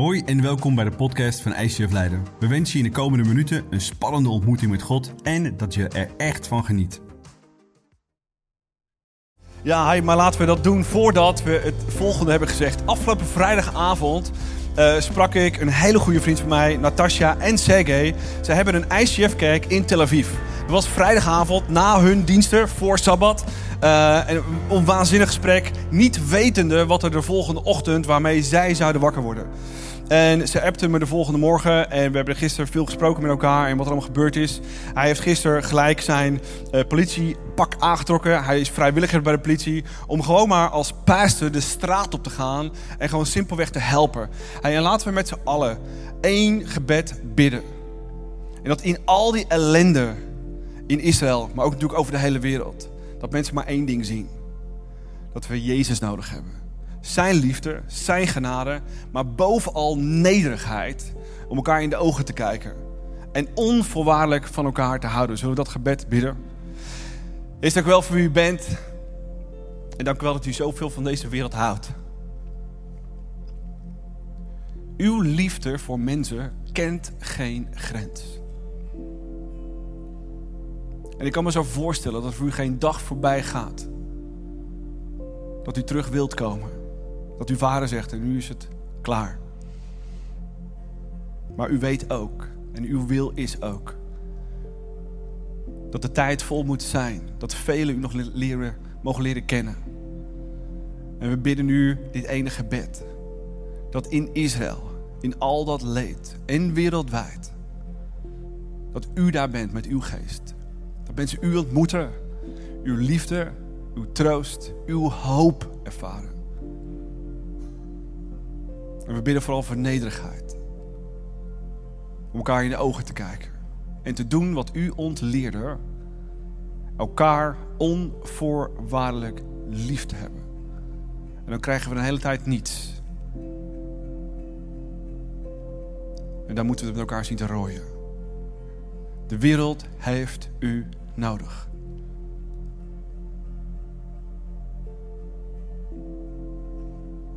Hoi en welkom bij de podcast van ICF Leiden. We wensen je in de komende minuten een spannende ontmoeting met God en dat je er echt van geniet. Ja, maar laten we dat doen voordat we het volgende hebben gezegd. Afgelopen vrijdagavond uh, sprak ik een hele goede vriend van mij, Natasja en Sergey. Ze hebben een ICF-kerk in Tel Aviv. Het was vrijdagavond na hun diensten voor Sabbat. Uh, een waanzinnig gesprek, niet wetende wat er de volgende ochtend waarmee zij zouden wakker worden. En ze appte me de volgende morgen. En we hebben gisteren veel gesproken met elkaar en wat er allemaal gebeurd is. Hij heeft gisteren gelijk zijn uh, politiepak aangetrokken. Hij is vrijwilliger bij de politie. Om gewoon maar als pastor de straat op te gaan. En gewoon simpelweg te helpen. En laten we met z'n allen één gebed bidden. En dat in al die ellende in Israël, maar ook natuurlijk over de hele wereld. Dat mensen maar één ding zien. Dat we Jezus nodig hebben. Zijn liefde, zijn genade, maar bovenal nederigheid om elkaar in de ogen te kijken. En onvoorwaardelijk van elkaar te houden. Zullen we dat gebed bidden? Is dank wel voor wie u bent. En dank u wel dat u zoveel van deze wereld houdt. Uw liefde voor mensen kent geen grens. En ik kan me zo voorstellen dat voor u geen dag voorbij gaat. Dat u terug wilt komen. Dat uw vader zegt en nu is het klaar. Maar u weet ook, en uw wil is ook, dat de tijd vol moet zijn. Dat velen u nog leren, mogen leren kennen. En we bidden nu dit ene gebed. Dat in Israël, in al dat leed en wereldwijd, dat u daar bent met uw geest. Dat mensen u ontmoeten, uw liefde, uw troost, uw hoop ervaren. En we bidden vooral voor nederigheid. Om elkaar in de ogen te kijken. En te doen wat u ons leerde. Elkaar onvoorwaardelijk lief te hebben. En dan krijgen we een hele tijd niets. En dan moeten we met elkaar zien te rooien. De wereld heeft u nodig.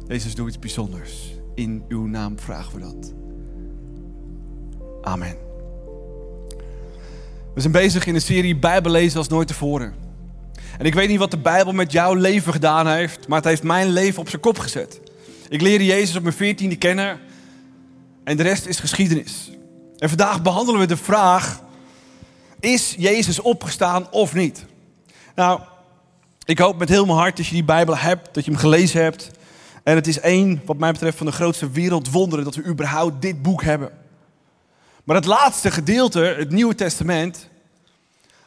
Jezus, doe iets bijzonders. In uw naam vragen we dat. Amen. We zijn bezig in een serie Bijbel lezen als nooit tevoren. En ik weet niet wat de Bijbel met jouw leven gedaan heeft, maar het heeft mijn leven op zijn kop gezet. Ik leerde Jezus op mijn veertiende kennen en de rest is geschiedenis. En vandaag behandelen we de vraag, is Jezus opgestaan of niet? Nou, ik hoop met heel mijn hart dat je die Bijbel hebt, dat je hem gelezen hebt. En het is één, wat mij betreft, van de grootste wereldwonderen dat we überhaupt dit boek hebben. Maar het laatste gedeelte, het Nieuwe Testament,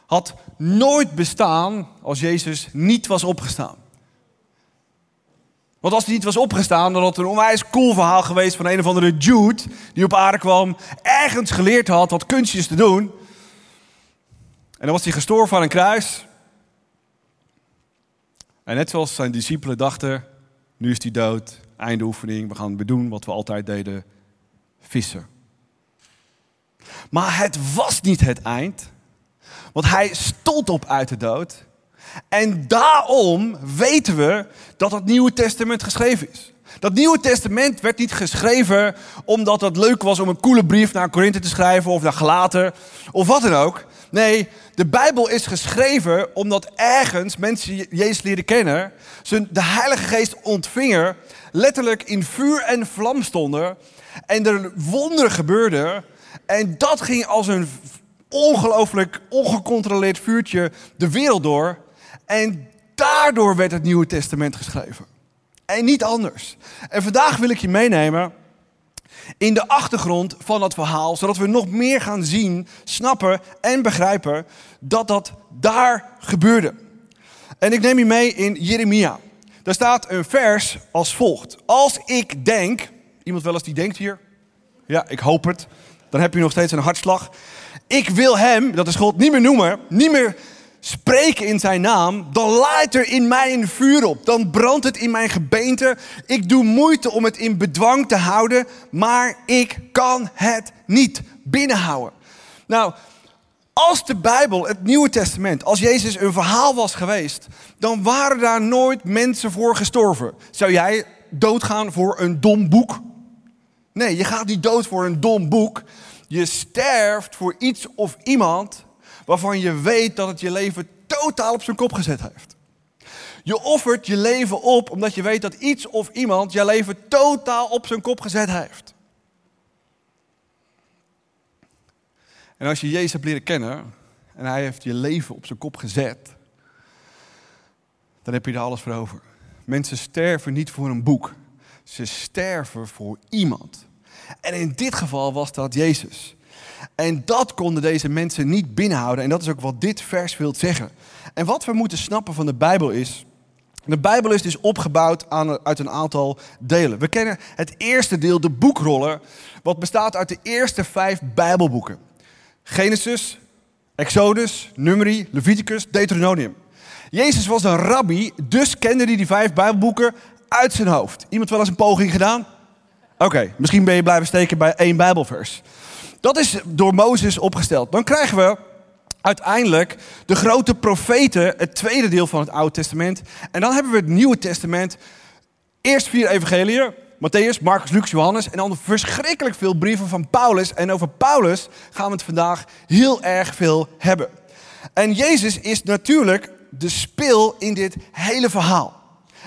had nooit bestaan als Jezus niet was opgestaan. Want als hij niet was opgestaan, dan had het een onwijs cool verhaal geweest van een of andere Jude die op aarde kwam, ergens geleerd had wat kunstjes te doen. En dan was hij gestorven aan een kruis. En net zoals zijn discipelen dachten, nu is hij dood, einde oefening, we gaan doen wat we altijd deden, vissen. Maar het was niet het eind, want hij stond op uit de dood. En daarom weten we dat het Nieuwe Testament geschreven is. Dat Nieuwe Testament werd niet geschreven omdat het leuk was om een coole brief naar Korinthe te schrijven of naar Galaten of wat dan ook. Nee, de Bijbel is geschreven omdat ergens mensen Jezus leren kennen, ze de Heilige Geest ontvingen, letterlijk in vuur en vlam stonden en er wonderen gebeurden. En dat ging als een ongelooflijk ongecontroleerd vuurtje de wereld door. En daardoor werd het Nieuwe Testament geschreven. En niet anders. En vandaag wil ik je meenemen in de achtergrond van dat verhaal, zodat we nog meer gaan zien, snappen en begrijpen dat dat daar gebeurde. En ik neem je mee in Jeremia. Daar staat een vers als volgt. Als ik denk, iemand wel eens die denkt hier? Ja, ik hoop het. Dan heb je nog steeds een hartslag. Ik wil hem, dat is God, niet meer noemen, niet meer spreken in zijn naam, dan laait er in mij een vuur op. Dan brandt het in mijn gebeente. Ik doe moeite om het in bedwang te houden, maar ik kan het niet binnenhouden. Nou, als de Bijbel, het Nieuwe Testament, als Jezus een verhaal was geweest, dan waren daar nooit mensen voor gestorven. Zou jij doodgaan voor een dom boek? Nee, je gaat niet dood voor een dom boek. Je sterft voor iets of iemand waarvan je weet dat het je leven totaal op zijn kop gezet heeft. Je offert je leven op omdat je weet dat iets of iemand je leven totaal op zijn kop gezet heeft. En als je Jezus hebt leren kennen en hij heeft je leven op zijn kop gezet, dan heb je er alles voor over. Mensen sterven niet voor een boek, ze sterven voor iemand. En in dit geval was dat Jezus. En dat konden deze mensen niet binnenhouden. En dat is ook wat dit vers wil zeggen. En wat we moeten snappen van de Bijbel is. De Bijbel is dus opgebouwd aan, uit een aantal delen. We kennen het eerste deel, de boekrollen, wat bestaat uit de eerste vijf Bijbelboeken: Genesis, Exodus, Numeri, Leviticus, Deuteronomium. Jezus was een rabbi, dus kende hij die vijf Bijbelboeken uit zijn hoofd. Iemand wel eens een poging gedaan? Oké, misschien ben je blijven steken bij één Bijbelvers. Dat is door Mozes opgesteld. Dan krijgen we uiteindelijk de grote profeten, het tweede deel van het Oude Testament. En dan hebben we het Nieuwe Testament. Eerst vier evangeliën. Matthäus, Marcus, Lucas, Johannes. En dan verschrikkelijk veel brieven van Paulus. En over Paulus gaan we het vandaag heel erg veel hebben. En Jezus is natuurlijk de spil in dit hele verhaal.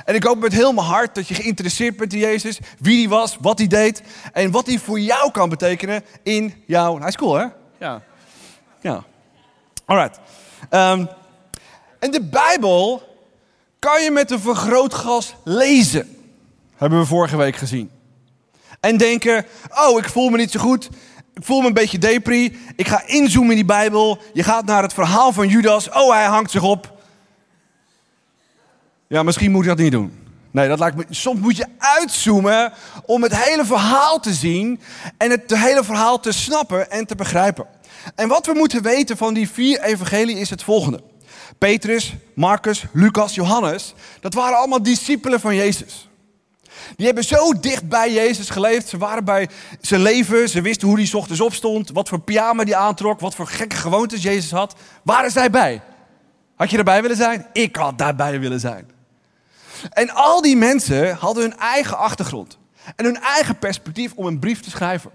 En ik hoop met heel mijn hart dat je geïnteresseerd bent in Jezus, wie hij was, wat hij deed en wat hij voor jou kan betekenen in jouw. Hij is cool, hè? Ja. Ja. Alright. Um, en de Bijbel kan je met een vergrootglas lezen. Hebben we vorige week gezien. En denken: oh, ik voel me niet zo goed. Ik voel me een beetje depri. Ik ga inzoomen in die Bijbel. Je gaat naar het verhaal van Judas. Oh, hij hangt zich op. Ja, misschien moet je dat niet doen. Nee, dat lijkt me. Soms moet je uitzoomen om het hele verhaal te zien en het hele verhaal te snappen en te begrijpen. En wat we moeten weten van die vier evangelie is het volgende. Petrus, Marcus, Lucas, Johannes, dat waren allemaal discipelen van Jezus. Die hebben zo dicht bij Jezus geleefd. Ze waren bij zijn leven. Ze wisten hoe hij ochtends opstond. Wat voor pyjama die aantrok. Wat voor gekke gewoontes Jezus had. Waren zij bij? Had je erbij willen zijn? Ik had daarbij willen zijn. En al die mensen hadden hun eigen achtergrond en hun eigen perspectief om een brief te schrijven.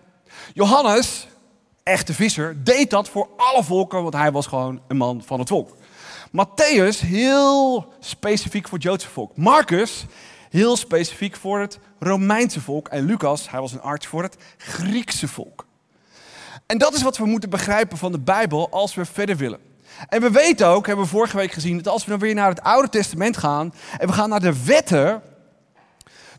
Johannes, echte visser, deed dat voor alle volken, want hij was gewoon een man van het volk. Matthäus, heel specifiek voor het Joodse volk. Marcus, heel specifiek voor het Romeinse volk. En Lucas, hij was een arts voor het Griekse volk. En dat is wat we moeten begrijpen van de Bijbel als we verder willen. En we weten ook, hebben we vorige week gezien, dat als we dan weer naar het Oude Testament gaan en we gaan naar de wetten,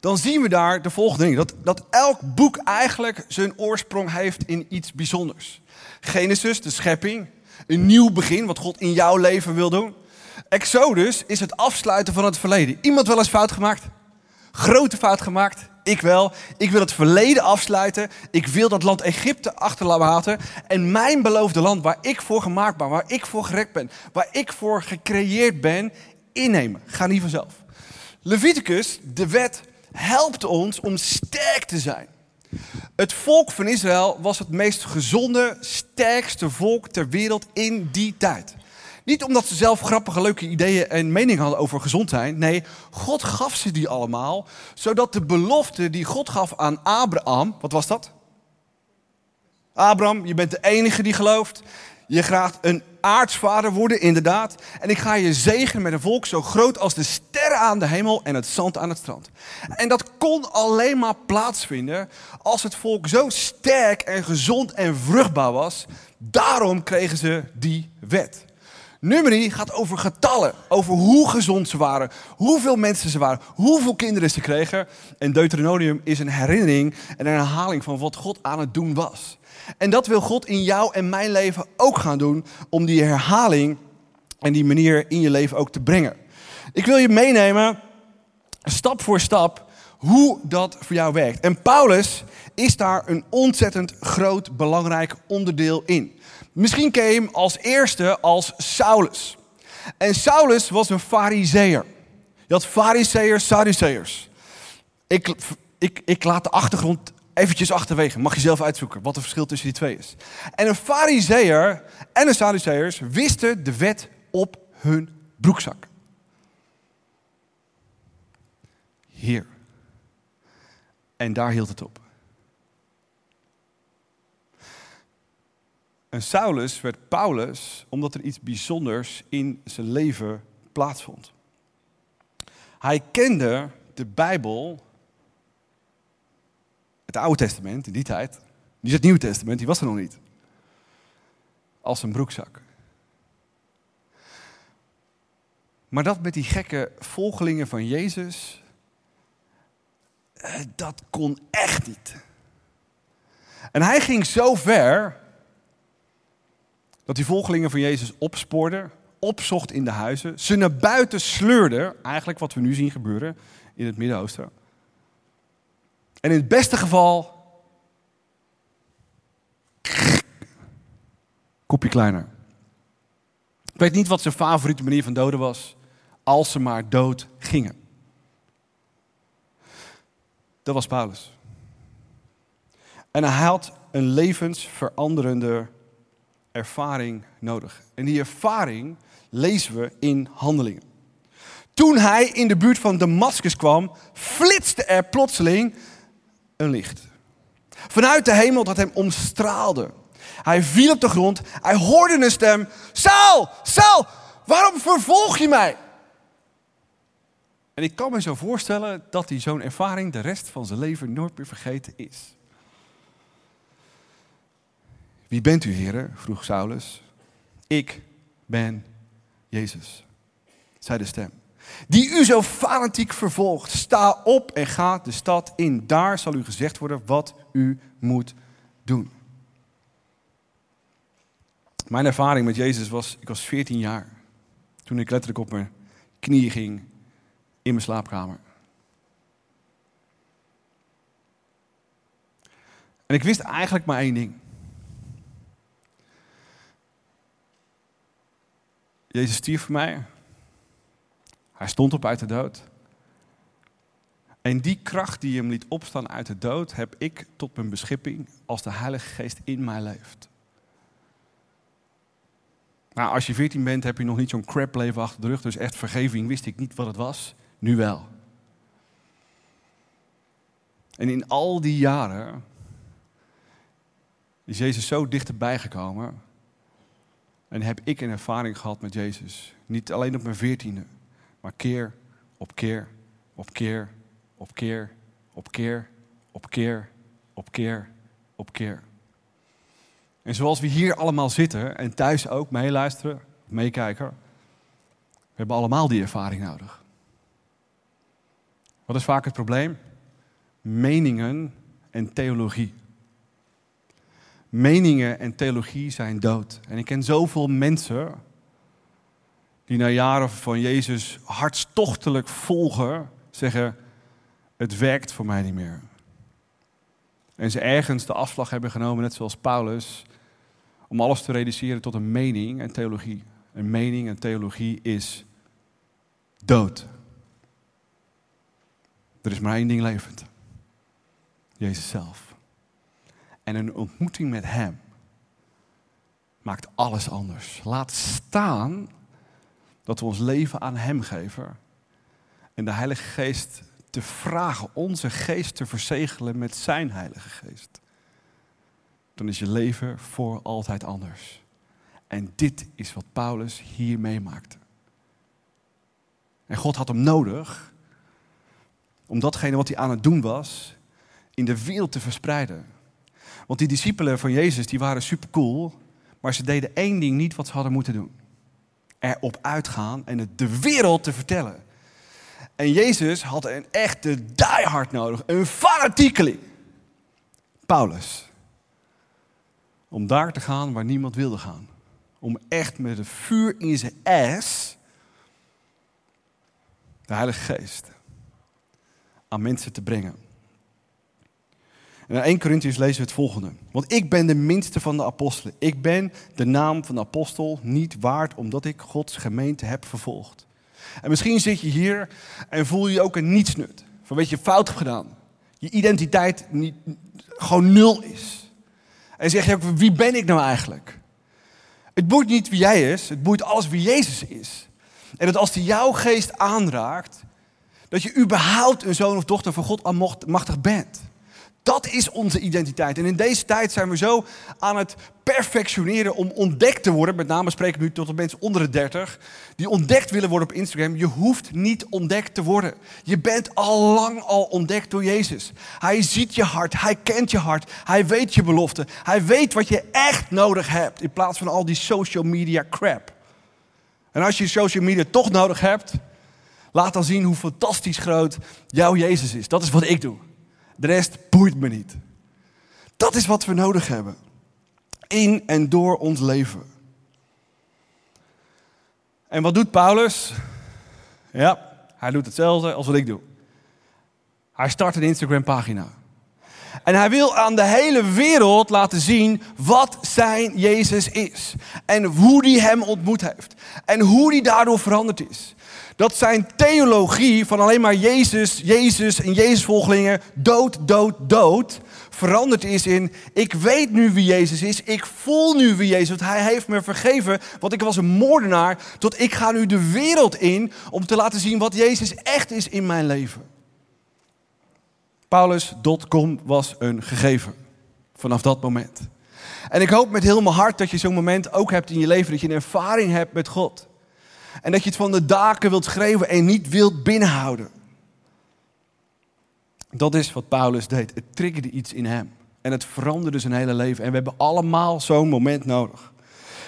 dan zien we daar de volgende ding. Dat, dat elk boek eigenlijk zijn oorsprong heeft in iets bijzonders. Genesis, de schepping, een nieuw begin, wat God in jouw leven wil doen. Exodus is het afsluiten van het verleden. Iemand wel eens fout gemaakt? Grote fout gemaakt? Ik wel. Ik wil het verleden afsluiten. Ik wil dat land Egypte achterlaten. En mijn beloofde land, waar ik voor gemaakt ben, waar ik voor gerekt ben, waar ik voor gecreëerd ben, innemen. Ga niet vanzelf. Leviticus, de wet, helpt ons om sterk te zijn. Het volk van Israël was het meest gezonde, sterkste volk ter wereld in die tijd. Niet omdat ze zelf grappige, leuke ideeën en meningen hadden over gezond zijn. Nee, God gaf ze die allemaal, zodat de belofte die God gaf aan Abraham, wat was dat? Abraham, je bent de enige die gelooft. Je gaat een aartsvader worden, inderdaad. En ik ga je zegenen met een volk zo groot als de sterren aan de hemel en het zand aan het strand. En dat kon alleen maar plaatsvinden als het volk zo sterk en gezond en vruchtbaar was. Daarom kregen ze die wet. Numeri gaat over getallen, over hoe gezond ze waren, hoeveel mensen ze waren, hoeveel kinderen ze kregen. En Deuteronomium is een herinnering en een herhaling van wat God aan het doen was. En dat wil God in jou en mijn leven ook gaan doen, om die herhaling en die manier in je leven ook te brengen. Ik wil je meenemen, stap voor stap, hoe dat voor jou werkt. En Paulus is daar een ontzettend groot, belangrijk onderdeel in. Misschien ken als eerste als Saulus. En Saulus was een fariseer. Je had fariseërs, sadduceërs. Ik, ik, ik laat de achtergrond eventjes achterwege. Mag je zelf uitzoeken wat het verschil tussen die twee is. En een fariseer en een sadduceërs wisten de wet op hun broekzak. Hier. En daar hield het op. En Saulus werd Paulus omdat er iets bijzonders in zijn leven plaatsvond. Hij kende de Bijbel, het Oude Testament in die tijd, niet het Nieuwe Testament, die was er nog niet, als een broekzak. Maar dat met die gekke volgelingen van Jezus, eh, dat kon echt niet. En hij ging zo ver dat die volgelingen van Jezus opspoorden, opzocht in de huizen, ze naar buiten sleurde, eigenlijk wat we nu zien gebeuren in het Midden-Oosten. En in het beste geval, kopje kleiner. Ik weet niet wat zijn favoriete manier van doden was, als ze maar dood gingen. Dat was Paulus. En hij had een levensveranderende ervaring nodig. En die ervaring lezen we in handelingen. Toen hij in de buurt van Damascus kwam, flitste er plotseling een licht. Vanuit de hemel dat hem omstraalde. Hij viel op de grond, hij hoorde een stem. Saul, Saul, waarom vervolg je mij? En ik kan me zo voorstellen dat hij zo'n ervaring de rest van zijn leven nooit meer vergeten is. Wie bent u, heren? vroeg Saulus. Ik ben Jezus, zei de stem. Die u zo fanatiek vervolgt. Sta op en ga de stad in. Daar zal u gezegd worden wat u moet doen. Mijn ervaring met Jezus was, ik was 14 jaar. Toen ik letterlijk op mijn knieën ging in mijn slaapkamer. En ik wist eigenlijk maar één ding. Jezus stierf voor mij. Hij stond op uit de dood. En die kracht die hem liet opstaan uit de dood, heb ik tot mijn beschikking als de Heilige Geest in mij leeft. Nou, als je 14 bent, heb je nog niet zo'n crap leven achter de rug. Dus echt vergeving wist ik niet wat het was. Nu wel. En in al die jaren is Jezus zo dichterbij gekomen en heb ik een ervaring gehad met Jezus. Niet alleen op mijn veertiende, maar keer op keer op keer op keer op keer op keer op keer op keer. En zoals we hier allemaal zitten en thuis ook meeluisteren, meekijken, we hebben allemaal die ervaring nodig. Wat is vaak het probleem? Meningen en theologie meningen en theologie zijn dood. En ik ken zoveel mensen die na jaren van Jezus hartstochtelijk volgen, zeggen: Het werkt voor mij niet meer. En ze ergens de afslag hebben genomen, net zoals Paulus, om alles te reduceren tot een mening en theologie. Een mening en theologie is dood. Er is maar één ding levend: Jezus zelf. En een ontmoeting met Hem maakt alles anders. Laat staan dat we ons leven aan Hem geven. En de Heilige Geest te vragen, onze geest te verzegelen met Zijn Heilige Geest. Dan is je leven voor altijd anders. En dit is wat Paulus hier meemaakte. En God had hem nodig om datgene wat hij aan het doen was, in de wereld te verspreiden. Want die discipelen van Jezus, die waren super cool, maar ze deden één ding niet wat ze hadden moeten doen. Erop uitgaan en het de wereld te vertellen. En Jezus had een echte diehard nodig, een fanatiekeling. Paulus. Om daar te gaan waar niemand wilde gaan. Om echt met het vuur in zijn ass de Heilige Geest aan mensen te brengen. En in 1 Corinthians lezen we het volgende. Want ik ben de minste van de apostelen. Ik ben de naam van de apostel niet waard omdat ik Gods gemeente heb vervolgd. En misschien zit je hier en voel je ook een nietsnut. Van weet je, fout hebt gedaan. Je identiteit niet, gewoon nul is. En zeg je ook, wie ben ik nou eigenlijk? Het boeit niet wie jij is, het boeit alles wie Jezus is. En dat als hij jouw geest aanraakt, dat je überhaupt een zoon of dochter van God almachtig bent. Dat is onze identiteit. En in deze tijd zijn we zo aan het perfectioneren om ontdekt te worden. Met name spreek ik nu tot de mensen onder de 30. Die ontdekt willen worden op Instagram. Je hoeft niet ontdekt te worden. Je bent al lang al ontdekt door Jezus. Hij ziet je hart. Hij kent je hart. Hij weet je belofte. Hij weet wat je echt nodig hebt. In plaats van al die social media crap. En als je social media toch nodig hebt, laat dan zien hoe fantastisch groot jouw Jezus is. Dat is wat ik doe. De rest boeit me niet. Dat is wat we nodig hebben. In en door ons leven. En wat doet Paulus? Ja, hij doet hetzelfde als wat ik doe. Hij start een Instagram-pagina. En hij wil aan de hele wereld laten zien wat zijn Jezus is. En hoe die hem ontmoet heeft. En hoe die daardoor veranderd is. Dat zijn theologie van alleen maar Jezus, Jezus en Jezusvolgelingen, dood, dood, dood, veranderd is in, ik weet nu wie Jezus is, ik voel nu wie Jezus is, hij heeft me vergeven, want ik was een moordenaar, tot ik ga nu de wereld in om te laten zien wat Jezus echt is in mijn leven. Paulus.com was een gegeven vanaf dat moment. En ik hoop met heel mijn hart dat je zo'n moment ook hebt in je leven, dat je een ervaring hebt met God. En dat je het van de daken wilt schreeuwen en niet wilt binnenhouden. Dat is wat Paulus deed. Het triggerde iets in hem. En het veranderde zijn hele leven. En we hebben allemaal zo'n moment nodig.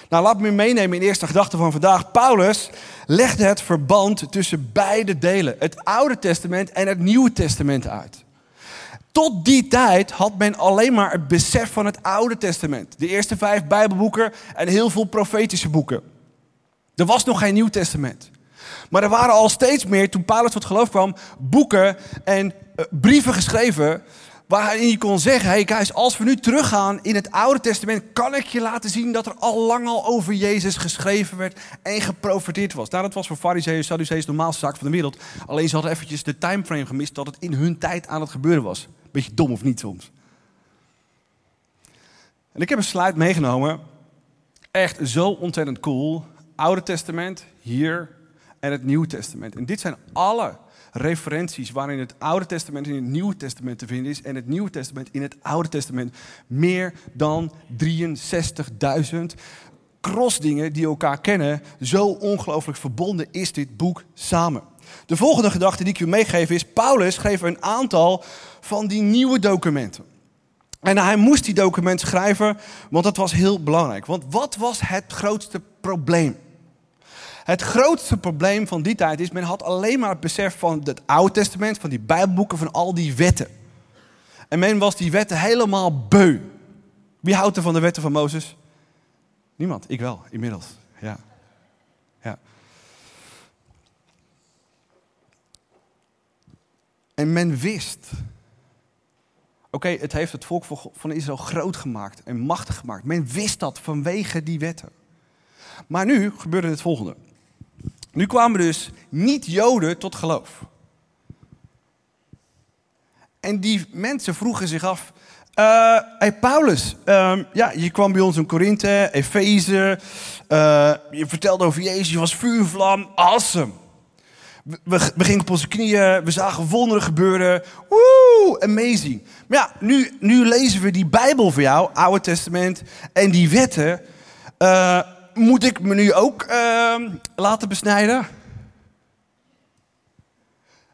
Nou, laat me meenemen in de eerste gedachte van vandaag. Paulus legde het verband tussen beide delen, het Oude Testament en het Nieuwe Testament uit. Tot die tijd had men alleen maar het besef van het Oude Testament. De eerste vijf Bijbelboeken en heel veel profetische boeken. Er was nog geen Nieuw Testament. Maar er waren al steeds meer, toen Paulus tot geloof kwam, boeken en uh, brieven geschreven. Waarin je kon zeggen: hey guys, als we nu teruggaan in het Oude Testament, kan ik je laten zien dat er al lang al over Jezus geschreven werd en geprofeteerd was. Nou, dat was voor Farizeeën, Sadduceeën de normaalste zaak van de wereld. Alleen ze hadden eventjes de timeframe gemist dat het in hun tijd aan het gebeuren was. Beetje dom of niet soms. En ik heb een slide meegenomen. Echt zo ontzettend cool. Oude Testament, hier en het Nieuwe Testament. En dit zijn alle referenties waarin het Oude Testament in het Nieuwe Testament te vinden is en het Nieuwe Testament in het Oude Testament. Meer dan 63.000 crossdingen die elkaar kennen. Zo ongelooflijk verbonden is dit boek samen. De volgende gedachte die ik u meegeef is: Paulus schreef een aantal van die nieuwe documenten. En hij moest die documenten schrijven, want dat was heel belangrijk. Want wat was het grootste probleem? Het grootste probleem van die tijd is, men had alleen maar het besef van het Oude Testament, van die Bijbelboeken, van al die wetten. En men was die wetten helemaal beu. Wie houdt er van de wetten van Mozes? Niemand, ik wel, inmiddels. Ja. ja. En men wist. Oké, het heeft het volk van Israël groot gemaakt en machtig gemaakt. Men wist dat vanwege die wetten. Maar nu gebeurde het volgende. Nu kwamen dus niet-Joden tot geloof. En die mensen vroegen zich af. Uh, hey Paulus, uh, ja, je kwam bij ons in Korinthe, Efeze. Uh, je vertelde over Jezus, je was vuurvlam. Awesome. We, we, gingen op onze knieën, we zagen wonderen gebeuren. Woe, amazing. Maar ja, nu, nu lezen we die Bijbel voor jou, Oude Testament, en die wetten. Uh, moet ik me nu ook uh, laten besnijden?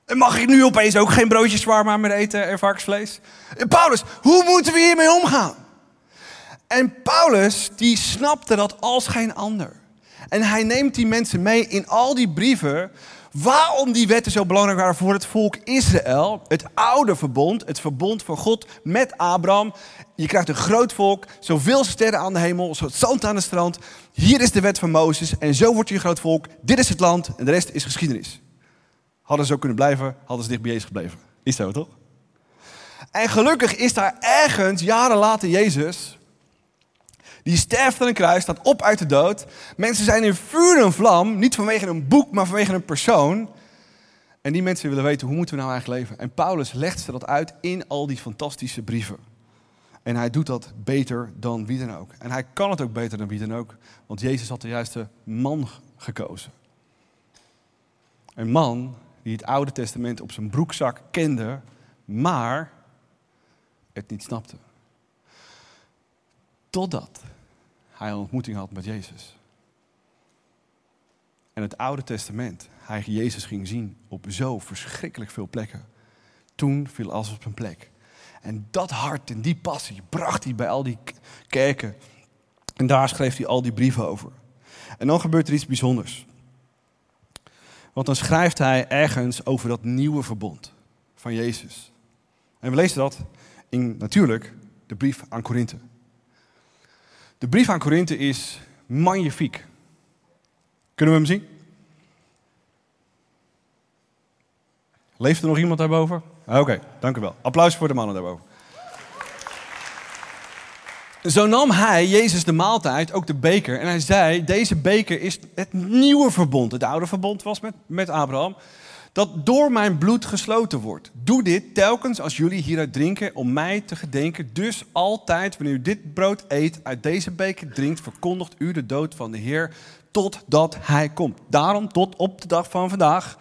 En mag ik nu opeens ook geen broodjes zwaar meer eten en varkensvlees? En Paulus, hoe moeten we hiermee omgaan? En Paulus, die snapte dat als geen ander. En hij neemt die mensen mee in al die brieven waarom die wetten zo belangrijk waren voor het volk Israël. Het oude verbond, het verbond van God met Abraham. Je krijgt een groot volk, zoveel sterren aan de hemel, zo zand aan de strand. Hier is de wet van Mozes en zo wordt je een groot volk. Dit is het land en de rest is geschiedenis. Hadden ze ook kunnen blijven, hadden ze dicht bij Jezus gebleven. Is zo toch? En gelukkig is daar ergens, jaren later, Jezus. Die sterft aan een kruis, staat op uit de dood. Mensen zijn in vuur en vlam, niet vanwege een boek, maar vanwege een persoon. En die mensen willen weten, hoe moeten we nou eigenlijk leven? En Paulus legt ze dat uit in al die fantastische brieven. En hij doet dat beter dan wie dan ook. En hij kan het ook beter dan wie dan ook, want Jezus had de juiste man gekozen. Een man die het Oude Testament op zijn broekzak kende, maar het niet snapte. Totdat hij een ontmoeting had met Jezus. En het Oude Testament, hij Jezus ging zien op zo verschrikkelijk veel plekken. Toen viel alles op zijn plek. En dat hart en die passie bracht hij bij al die kerken. En daar schreef hij al die brieven over. En dan gebeurt er iets bijzonders. Want dan schrijft hij ergens over dat nieuwe verbond van Jezus. En we lezen dat in natuurlijk de brief aan Korinthe. De brief aan Korinthe is magnifiek. Kunnen we hem zien? Leeft er nog iemand daarboven? Oké, dank u wel. Applaus voor de mannen daarboven. Zo nam hij, Jezus, de maaltijd, ook de beker. En hij zei, deze beker is het nieuwe verbond. Het oude verbond was met, met Abraham. Dat door mijn bloed gesloten wordt. Doe dit telkens als jullie hieruit drinken om mij te gedenken. Dus altijd wanneer u dit brood eet, uit deze beker drinkt, verkondigt u de dood van de Heer totdat hij komt. Daarom tot op de dag van vandaag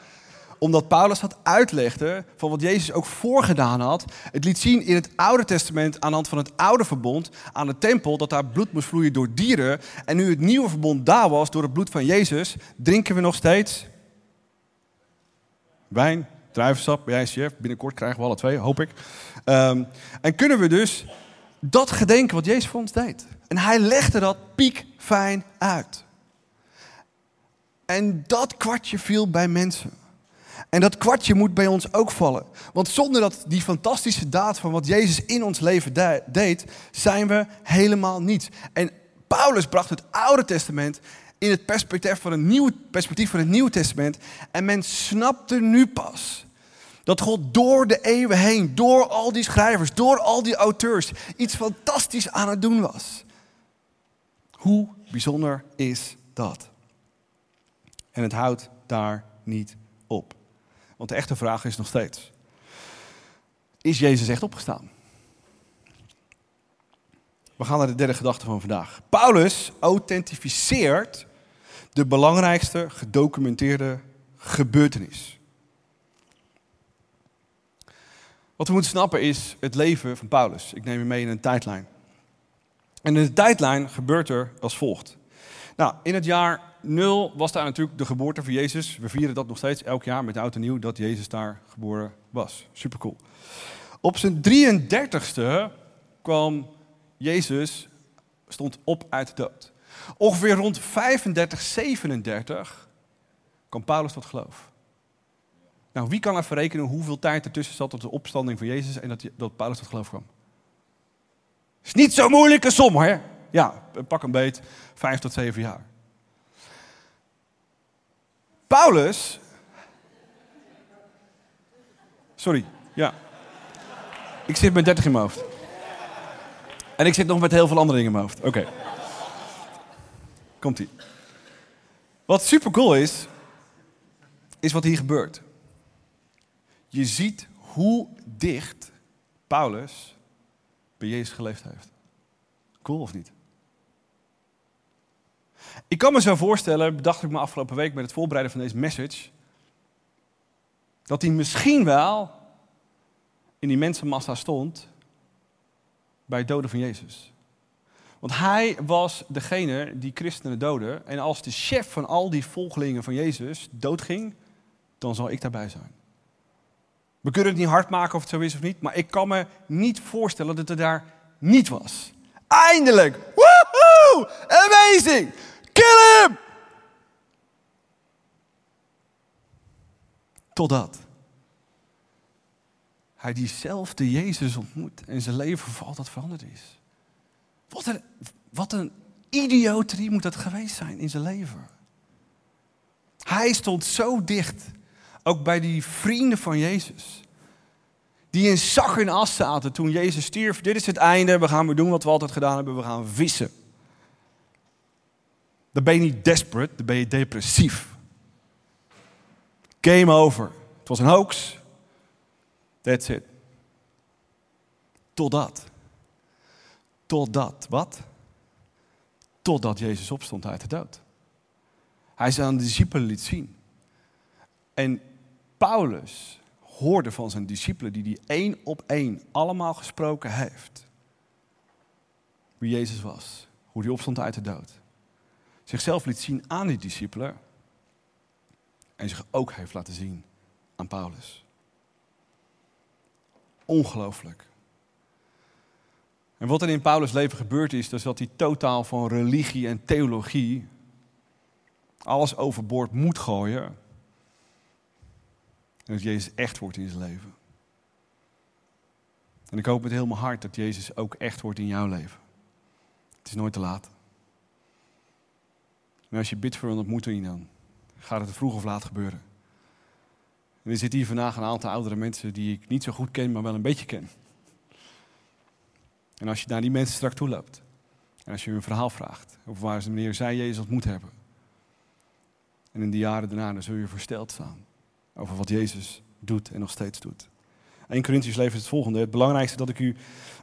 omdat Paulus dat uitlegde van wat Jezus ook voorgedaan had. Het liet zien in het Oude Testament aan de hand van het Oude Verbond aan de tempel dat daar bloed moest vloeien door dieren. En nu het Nieuwe Verbond daar was door het bloed van Jezus, drinken we nog steeds wijn, druivensap, jij chef. Binnenkort krijgen we alle twee, hoop ik. Um, en kunnen we dus dat gedenken wat Jezus voor ons deed. En hij legde dat piekfijn uit. En dat kwartje viel bij mensen. En dat kwartje moet bij ons ook vallen. Want zonder dat die fantastische daad van wat Jezus in ons leven deed, zijn we helemaal niets. En Paulus bracht het Oude Testament in het perspectief van een nieuw perspectief van het Nieuwe Testament. En men snapte nu pas dat God door de eeuwen heen, door al die schrijvers, door al die auteurs, iets fantastisch aan het doen was. Hoe bijzonder is dat? En het houdt daar niet op. Want de echte vraag is nog steeds: Is Jezus echt opgestaan? We gaan naar de derde gedachte van vandaag. Paulus authentificeert de belangrijkste gedocumenteerde gebeurtenis. Wat we moeten snappen is het leven van Paulus. Ik neem je mee in een tijdlijn. En in de tijdlijn gebeurt er als volgt. Nou, in het jaar 0 was daar natuurlijk de geboorte van Jezus. We vieren dat nog steeds elk jaar met oud en nieuw dat Jezus daar geboren was. Super cool. Op zijn 33ste kwam Jezus, stond op uit de dood. Ongeveer rond 35, 37 kwam Paulus tot geloof. Nou, wie kan er verrekenen hoeveel tijd ertussen zat tot de opstanding van Jezus en dat, dat Paulus tot geloof kwam? Is niet zo'n moeilijke som, hè? Ja, pak een beet, vijf tot zeven jaar. Paulus. Sorry, ja. Ik zit met 30 in mijn hoofd. En ik zit nog met heel veel andere dingen in mijn hoofd. Oké. Komt-ie. Wat super cool is, is wat hier gebeurt. Je ziet hoe dicht Paulus bij Jezus geleefd heeft. Cool of niet? Ik kan me zo voorstellen, bedacht ik me afgelopen week met het voorbereiden van deze message, dat hij misschien wel in die mensenmassa stond bij het doden van Jezus. Want hij was degene die christenen doodde. En als de chef van al die volgelingen van Jezus doodging, dan zal ik daarbij zijn. We kunnen het niet hard maken of het zo is of niet, maar ik kan me niet voorstellen dat het daar niet was. Eindelijk! Woehoe! Amazing! Kill him! Totdat hij diezelfde Jezus ontmoet en zijn leven voor altijd veranderd is. Wat een, wat een idioterie moet dat geweest zijn in zijn leven. Hij stond zo dicht, ook bij die vrienden van Jezus. Die in zak en as zaten toen Jezus stierf. Dit is het einde, we gaan weer doen wat we altijd gedaan hebben, we gaan vissen. Dan ben je niet desperate, dan ben je depressief. Game over. Het was een hoax. That's it. Totdat. Totdat. Wat? Totdat Jezus opstond uit de dood. Hij ze aan de discipelen liet zien. En Paulus hoorde van zijn discipelen, die hij één op één allemaal gesproken heeft. Wie Jezus was, hoe hij opstond uit de dood. Zichzelf liet zien aan die discipelen en zich ook heeft laten zien aan Paulus. Ongelooflijk. En wat er in Paulus' leven gebeurd is, is dat hij totaal van religie en theologie alles overboord moet gooien. En dat Jezus echt wordt in zijn leven. En ik hoop met heel mijn hart dat Jezus ook echt wordt in jouw leven. Het is nooit te laat. En als je bidt voor een ontmoeting, dan gaat het vroeg of laat gebeuren. En er zitten hier vandaag een aantal oudere mensen die ik niet zo goed ken, maar wel een beetje ken. En als je naar die mensen straks toe loopt. En als je hun verhaal vraagt. Over waar ze meneer zij Jezus ontmoet hebben. En in de jaren daarna dan zul je versteld staan. Over wat Jezus doet en nog steeds doet. 1 Corinthians leven is het volgende. Het belangrijkste dat ik u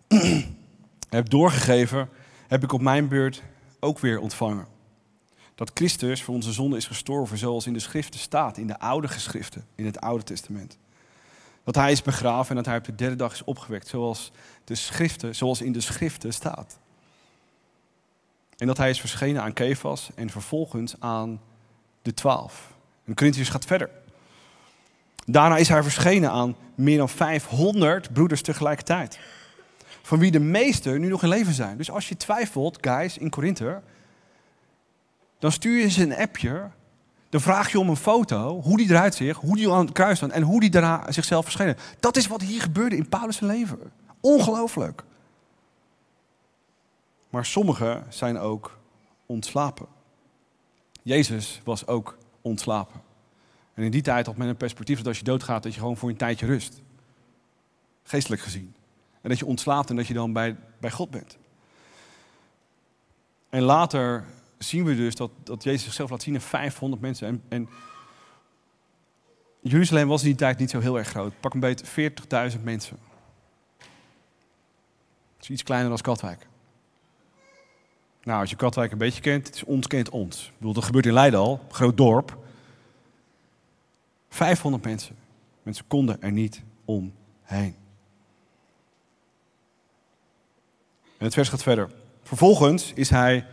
heb doorgegeven, heb ik op mijn beurt ook weer ontvangen. Dat Christus voor onze zonde is gestorven zoals in de schriften staat. In de oude geschriften, in het Oude Testament. Dat hij is begraven en dat hij op de derde dag is opgewekt, zoals, de schriften, zoals in de schriften staat. En dat hij is verschenen aan Kefas en vervolgens aan de twaalf. En Corinthians gaat verder. Daarna is hij verschenen aan meer dan 500 broeders tegelijkertijd. Van wie de meesten nu nog in leven zijn. Dus als je twijfelt, guys, in Korinthe, dan stuur je ze een appje dan vraag je om een foto, hoe die eruit ziet, hoe die aan het kruis staat en hoe die daarna zichzelf verschenen. Dat is wat hier gebeurde in Paulus' leven. Ongelooflijk. Maar sommigen zijn ook ontslapen. Jezus was ook ontslapen. En in die tijd had men een perspectief dat als je doodgaat, dat je gewoon voor een tijdje rust. Geestelijk gezien. En dat je ontslaapt en dat je dan bij, bij God bent. En later zien we dus dat, dat Jezus zichzelf laat zien aan 500 mensen. En, en Jeruzalem was in die tijd niet zo heel erg groot. Pak een beetje 40.000 mensen. Dat is iets kleiner dan Katwijk. Nou, als je Katwijk een beetje kent, het is ons kent ons. Ik bedoel, dat gebeurt in Leiden al, groot dorp. 500 mensen. Mensen konden er niet omheen. En het vers gaat verder. Vervolgens is hij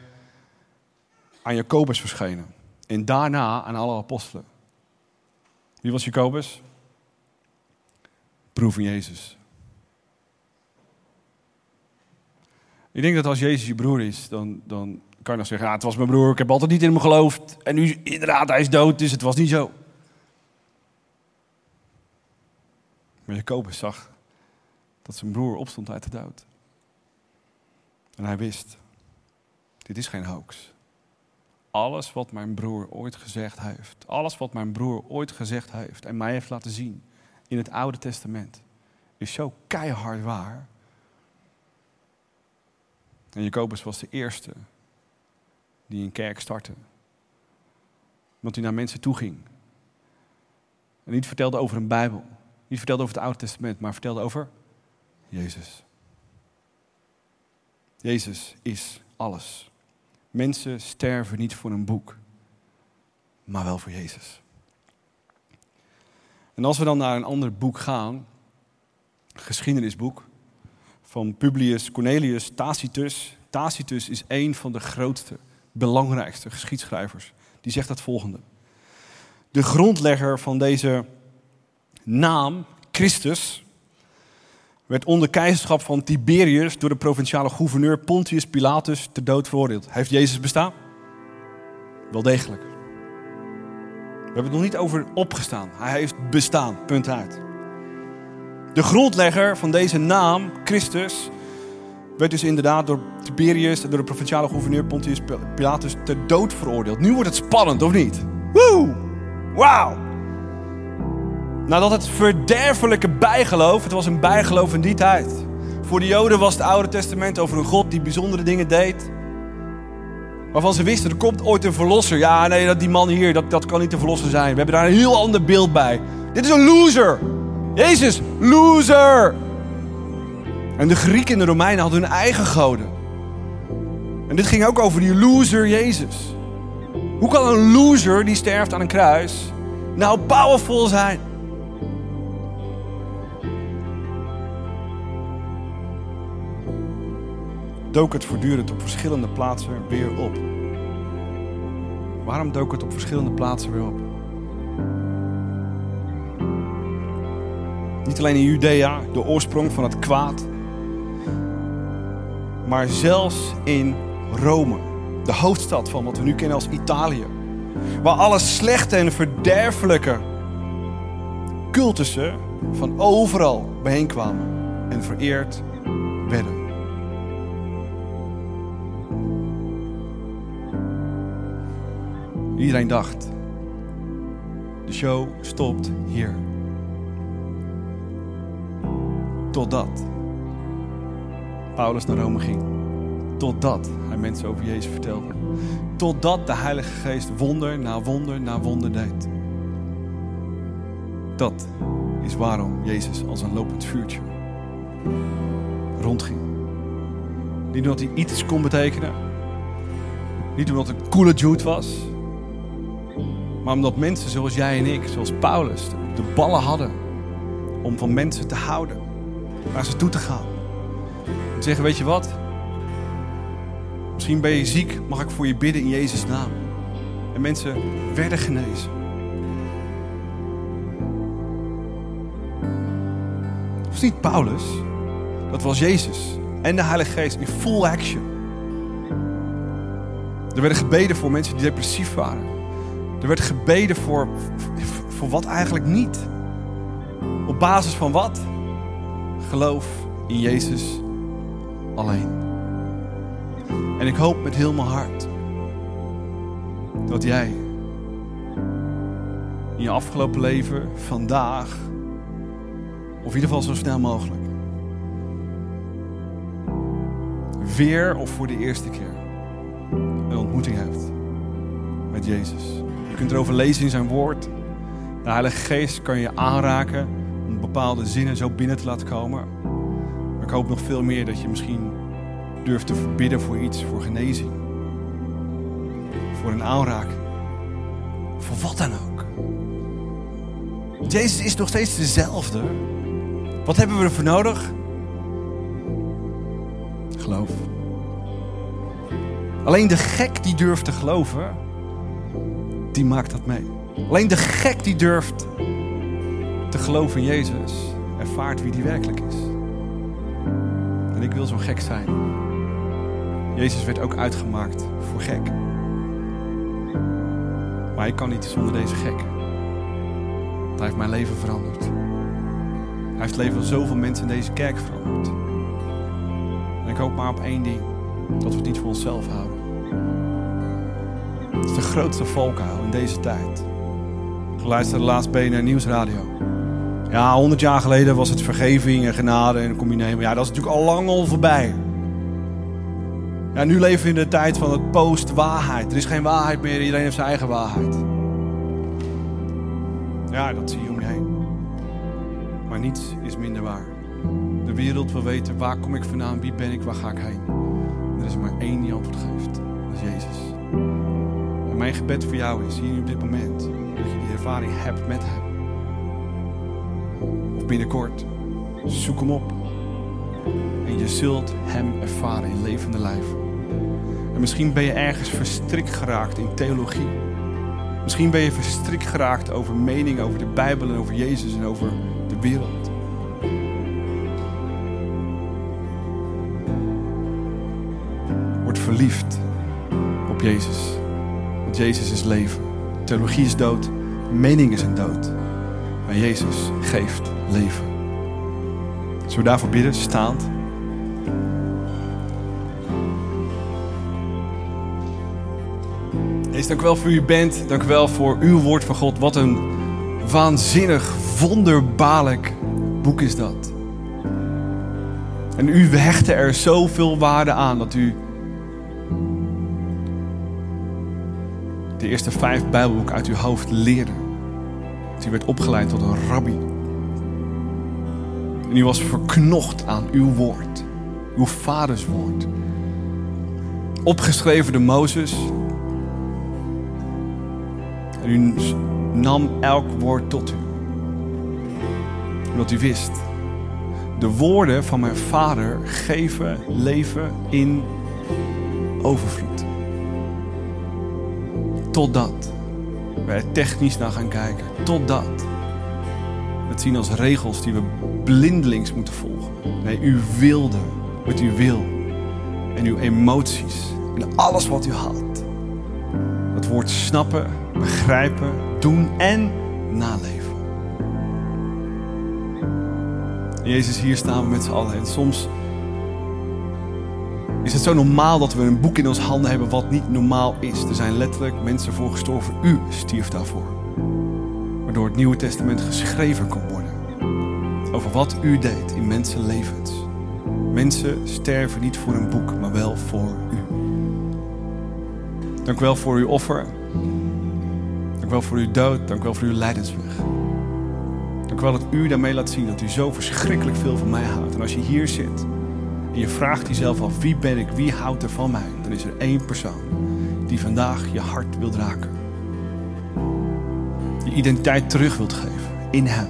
aan Jacobus verschenen. En daarna aan alle apostelen. Wie was Jacobus? Broer van Jezus. Ik denk dat als Jezus je broer is, dan, dan kan je nog zeggen: ja, Het was mijn broer, ik heb altijd niet in hem geloofd. En nu, inderdaad, hij is dood, dus het was niet zo. Maar Jacobus zag dat zijn broer opstond uit de dood. En hij wist: Dit is geen hoax. Alles wat mijn broer ooit gezegd heeft, alles wat mijn broer ooit gezegd heeft en mij heeft laten zien in het Oude Testament, is zo keihard waar. En Jacobus was de eerste die een kerk startte. Want hij naar mensen toe ging. En niet vertelde over een Bijbel. Niet vertelde over het Oude Testament, maar vertelde over Jezus. Jezus is alles. Mensen sterven niet voor een boek, maar wel voor Jezus. En als we dan naar een ander boek gaan, geschiedenisboek van Publius Cornelius Tacitus. Tacitus is een van de grootste, belangrijkste geschiedschrijvers. Die zegt het volgende. De grondlegger van deze naam, Christus, werd onder keizerschap van Tiberius door de provinciale gouverneur Pontius Pilatus ter dood veroordeeld. Heeft Jezus bestaan? Wel degelijk. We hebben het nog niet over opgestaan. Hij heeft bestaan. Punt uit. De grondlegger van deze naam, Christus, werd dus inderdaad door Tiberius en door de provinciale gouverneur Pontius Pilatus ter dood veroordeeld. Nu wordt het spannend, of niet? Woe! Wauw! Nadat het verderfelijke bijgeloof, het was een bijgeloof in die tijd. Voor de Joden was het Oude Testament over een God die bijzondere dingen deed. Waarvan ze wisten, er komt ooit een verlosser. Ja, nee, dat, die man hier, dat, dat kan niet de verlosser zijn. We hebben daar een heel ander beeld bij. Dit is een loser. Jezus, loser. En de Grieken en de Romeinen hadden hun eigen goden. En dit ging ook over die loser Jezus. Hoe kan een loser die sterft aan een kruis nou powerful zijn? Dook het voortdurend op verschillende plaatsen weer op. Waarom dook het op verschillende plaatsen weer op? Niet alleen in Judea, de oorsprong van het kwaad, maar zelfs in Rome, de hoofdstad van wat we nu kennen als Italië, waar alle slechte en verderfelijke cultussen van overal bijeen kwamen en vereerd Iedereen dacht, de show stopt hier. Totdat Paulus naar Rome ging. Totdat hij mensen over Jezus vertelde. Totdat de Heilige Geest wonder na wonder na wonder deed. Dat is waarom Jezus als een lopend vuurtje rondging. Niet omdat hij iets kon betekenen. Niet omdat een coole Jude was. Maar omdat mensen zoals jij en ik, zoals Paulus, de ballen hadden om van mensen te houden. Naar ze toe te gaan. En zeggen, weet je wat? Misschien ben je ziek, mag ik voor je bidden in Jezus' naam. En mensen werden genezen. Dat was niet Paulus, dat was Jezus en de Heilige Geest in full action. Er werden gebeden voor mensen die depressief waren. Er werd gebeden voor, voor wat eigenlijk niet. Op basis van wat? Geloof in Jezus alleen. En ik hoop met heel mijn hart dat jij in je afgelopen leven, vandaag, of in ieder geval zo snel mogelijk, weer of voor de eerste keer een ontmoeting hebt met Jezus. Kunt erover lezen in zijn woord. De Heilige Geest kan je aanraken om bepaalde zinnen zo binnen te laten komen. Maar ik hoop nog veel meer dat je misschien durft te bidden voor iets, voor genezing. Voor een aanraking. Voor wat dan ook. Jezus is nog steeds dezelfde. Wat hebben we ervoor nodig? Geloof. Alleen de gek die durft te geloven, die maakt dat mee. Alleen de gek die durft te geloven in Jezus, ervaart wie die werkelijk is. En ik wil zo gek zijn. Jezus werd ook uitgemaakt voor gek. Maar ik kan niet zonder deze gek. Hij heeft mijn leven veranderd. Hij heeft het leven van zoveel mensen in deze kerk veranderd. En ik hoop maar op één ding. Dat we het niet voor onszelf houden. Het is de grootste valkuil in deze tijd. Ik luisterde laatst BNR Nieuwsradio. Ja, honderd jaar geleden was het vergeving en genade en kom je nemen. Ja, dat is natuurlijk al lang al voorbij. Ja, nu leven we in de tijd van het post-waarheid. Er is geen waarheid meer, iedereen heeft zijn eigen waarheid. Ja, dat zie je om je heen. Maar niets is minder waar. De wereld wil weten, waar kom ik vandaan, wie ben ik, waar ga ik heen. er is maar één die antwoord geeft. Mijn gebed voor jou is, hier op dit moment, dat je die ervaring hebt met Hem. Of binnenkort, zoek Hem op. En je zult Hem ervaren in levende lijf. En misschien ben je ergens verstrikt geraakt in theologie. Misschien ben je verstrikt geraakt over meningen over de Bijbel en over Jezus en over de wereld. Word verliefd op Jezus. Jezus is leven. Theologie is dood. Meningen zijn dood. Maar Jezus geeft leven. Zullen we daarvoor bidden, staand? Hees, dank u wel voor u bent. Dank u wel voor uw woord van God. Wat een waanzinnig, wonderbaarlijk boek is dat. En u hechtte er zoveel waarde aan dat u de eerste vijf Bijbelboeken uit uw hoofd leerde. U werd opgeleid tot een rabbi. En u was verknocht aan uw woord, uw vaders woord. Opgeschreven door Mozes. En u nam elk woord tot u. Omdat u wist de woorden van mijn vader geven leven in overvloed. Totdat wij er technisch naar gaan kijken. Totdat we het zien als regels die we blindelings moeten volgen. Nee, u wilde met uw wil en uw emoties en alles wat u had. Dat woord snappen, begrijpen, doen en naleven. Jezus, hier staan we met z'n allen. En soms is het zo normaal dat we een boek in ons handen hebben wat niet normaal is. Er zijn letterlijk mensen voor gestorven. U stierf daarvoor. Waardoor het Nieuwe Testament geschreven kon worden. Over wat u deed in mensenlevens. Mensen sterven niet voor een boek, maar wel voor u. Dank u wel voor uw offer. Dank u wel voor uw dood. Dank u wel voor uw lijdensweg. Dank u wel dat u daarmee laat zien dat u zo verschrikkelijk veel van mij houdt. En als je hier zit en je vraagt jezelf af wie ben ik, wie houdt er van mij, dan is er één persoon die vandaag je hart wil raken. Je identiteit terug wilt geven in hem.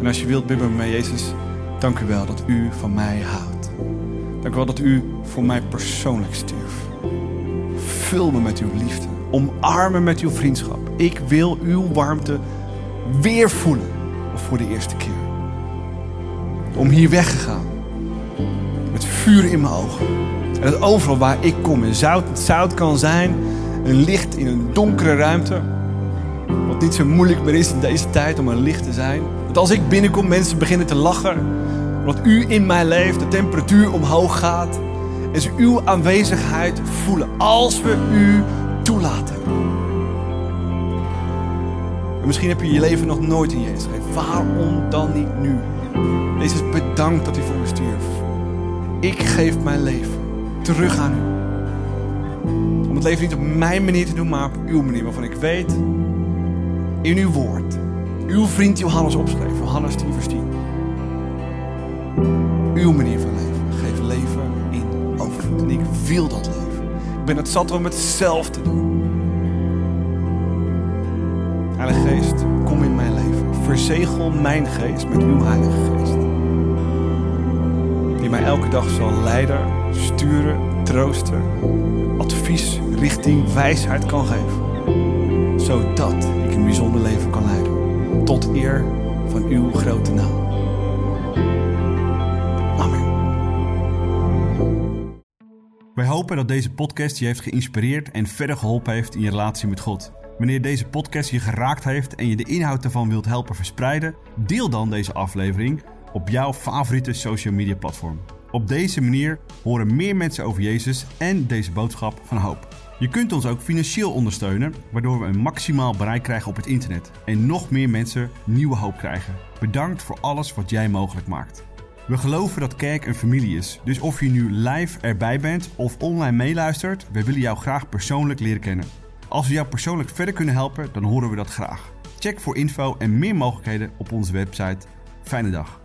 En als je wilt bidden met mij, Jezus, dank u wel dat u van mij houdt. Dank u wel dat u voor mij persoonlijk stierf. Vul me met uw liefde. Omarm me met uw vriendschap. Ik wil uw warmte weer voelen. Voor de eerste keer. Om hier weggegaan. Met vuur in mijn ogen. En dat overal waar ik kom in zout. Het zout kan zijn een licht in een donkere ruimte. Wat niet zo moeilijk meer is in deze tijd om een licht te zijn. Dat als ik binnenkom, mensen beginnen te lachen. Omdat u in mij leeft, de temperatuur omhoog gaat. En ze uw aanwezigheid voelen. Als we u toelaten. En misschien heb je je leven nog nooit in Jezus gegeven. Waarom dan niet nu? Jezus, bedankt dat u voor me stierf. Ik geef mijn leven terug aan u. Om het leven niet op mijn manier te doen, maar op uw manier. Waarvan ik weet, in uw woord, uw vriend Johannes opschreef, Johannes 10 vers 10. Uw manier van leven. Geef leven in overvloed. En ik wil dat leven. Ik ben het zat om het zelf te doen. Heilige Geest, kom in. Verzegel mijn geest met uw Heilige Geest. Die mij elke dag zal leiden, sturen, troosten, advies, richting, wijsheid kan geven. Zodat ik een bijzonder leven kan leiden. Tot eer van uw grote naam. Amen. Wij hopen dat deze podcast je heeft geïnspireerd en verder geholpen heeft in je relatie met God. Wanneer deze podcast je geraakt heeft en je de inhoud ervan wilt helpen verspreiden, deel dan deze aflevering op jouw favoriete social media platform. Op deze manier horen meer mensen over Jezus en deze boodschap van hoop. Je kunt ons ook financieel ondersteunen, waardoor we een maximaal bereik krijgen op het internet en nog meer mensen nieuwe hoop krijgen. Bedankt voor alles wat jij mogelijk maakt. We geloven dat kerk een familie is, dus of je nu live erbij bent of online meeluistert, we willen jou graag persoonlijk leren kennen. Als we jou persoonlijk verder kunnen helpen, dan horen we dat graag. Check voor info en meer mogelijkheden op onze website. Fijne dag.